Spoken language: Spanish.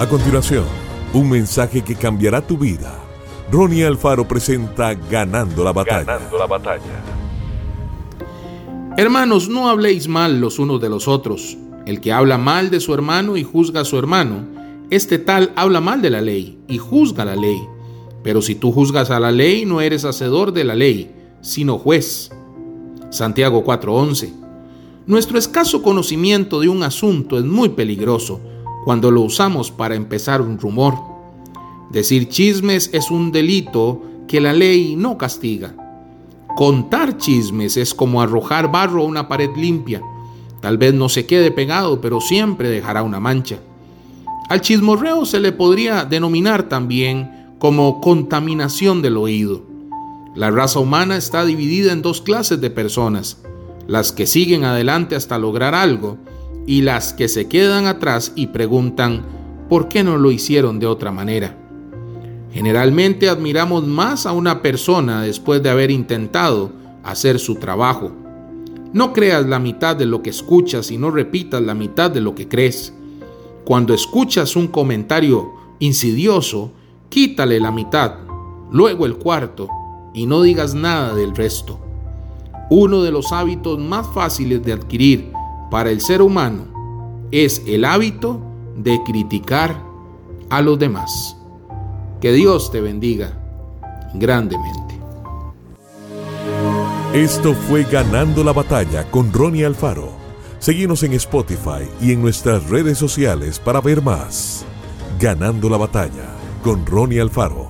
A continuación, un mensaje que cambiará tu vida. Ronnie Alfaro presenta Ganando la batalla. Ganando la batalla. Hermanos, no habléis mal los unos de los otros. El que habla mal de su hermano y juzga a su hermano, este tal habla mal de la ley y juzga la ley. Pero si tú juzgas a la ley, no eres hacedor de la ley, sino juez. Santiago 4:11. Nuestro escaso conocimiento de un asunto es muy peligroso cuando lo usamos para empezar un rumor. Decir chismes es un delito que la ley no castiga. Contar chismes es como arrojar barro a una pared limpia. Tal vez no se quede pegado, pero siempre dejará una mancha. Al chismorreo se le podría denominar también como contaminación del oído. La raza humana está dividida en dos clases de personas, las que siguen adelante hasta lograr algo y las que se quedan atrás y preguntan, ¿por qué no lo hicieron de otra manera? Generalmente admiramos más a una persona después de haber intentado hacer su trabajo. No creas la mitad de lo que escuchas y no repitas la mitad de lo que crees. Cuando escuchas un comentario insidioso, quítale la mitad, luego el cuarto y no digas nada del resto. Uno de los hábitos más fáciles de adquirir para el ser humano es el hábito de criticar a los demás. Que Dios te bendiga grandemente. Esto fue Ganando la Batalla con Ronnie Alfaro. Seguimos en Spotify y en nuestras redes sociales para ver más. Ganando la Batalla con Ronnie Alfaro.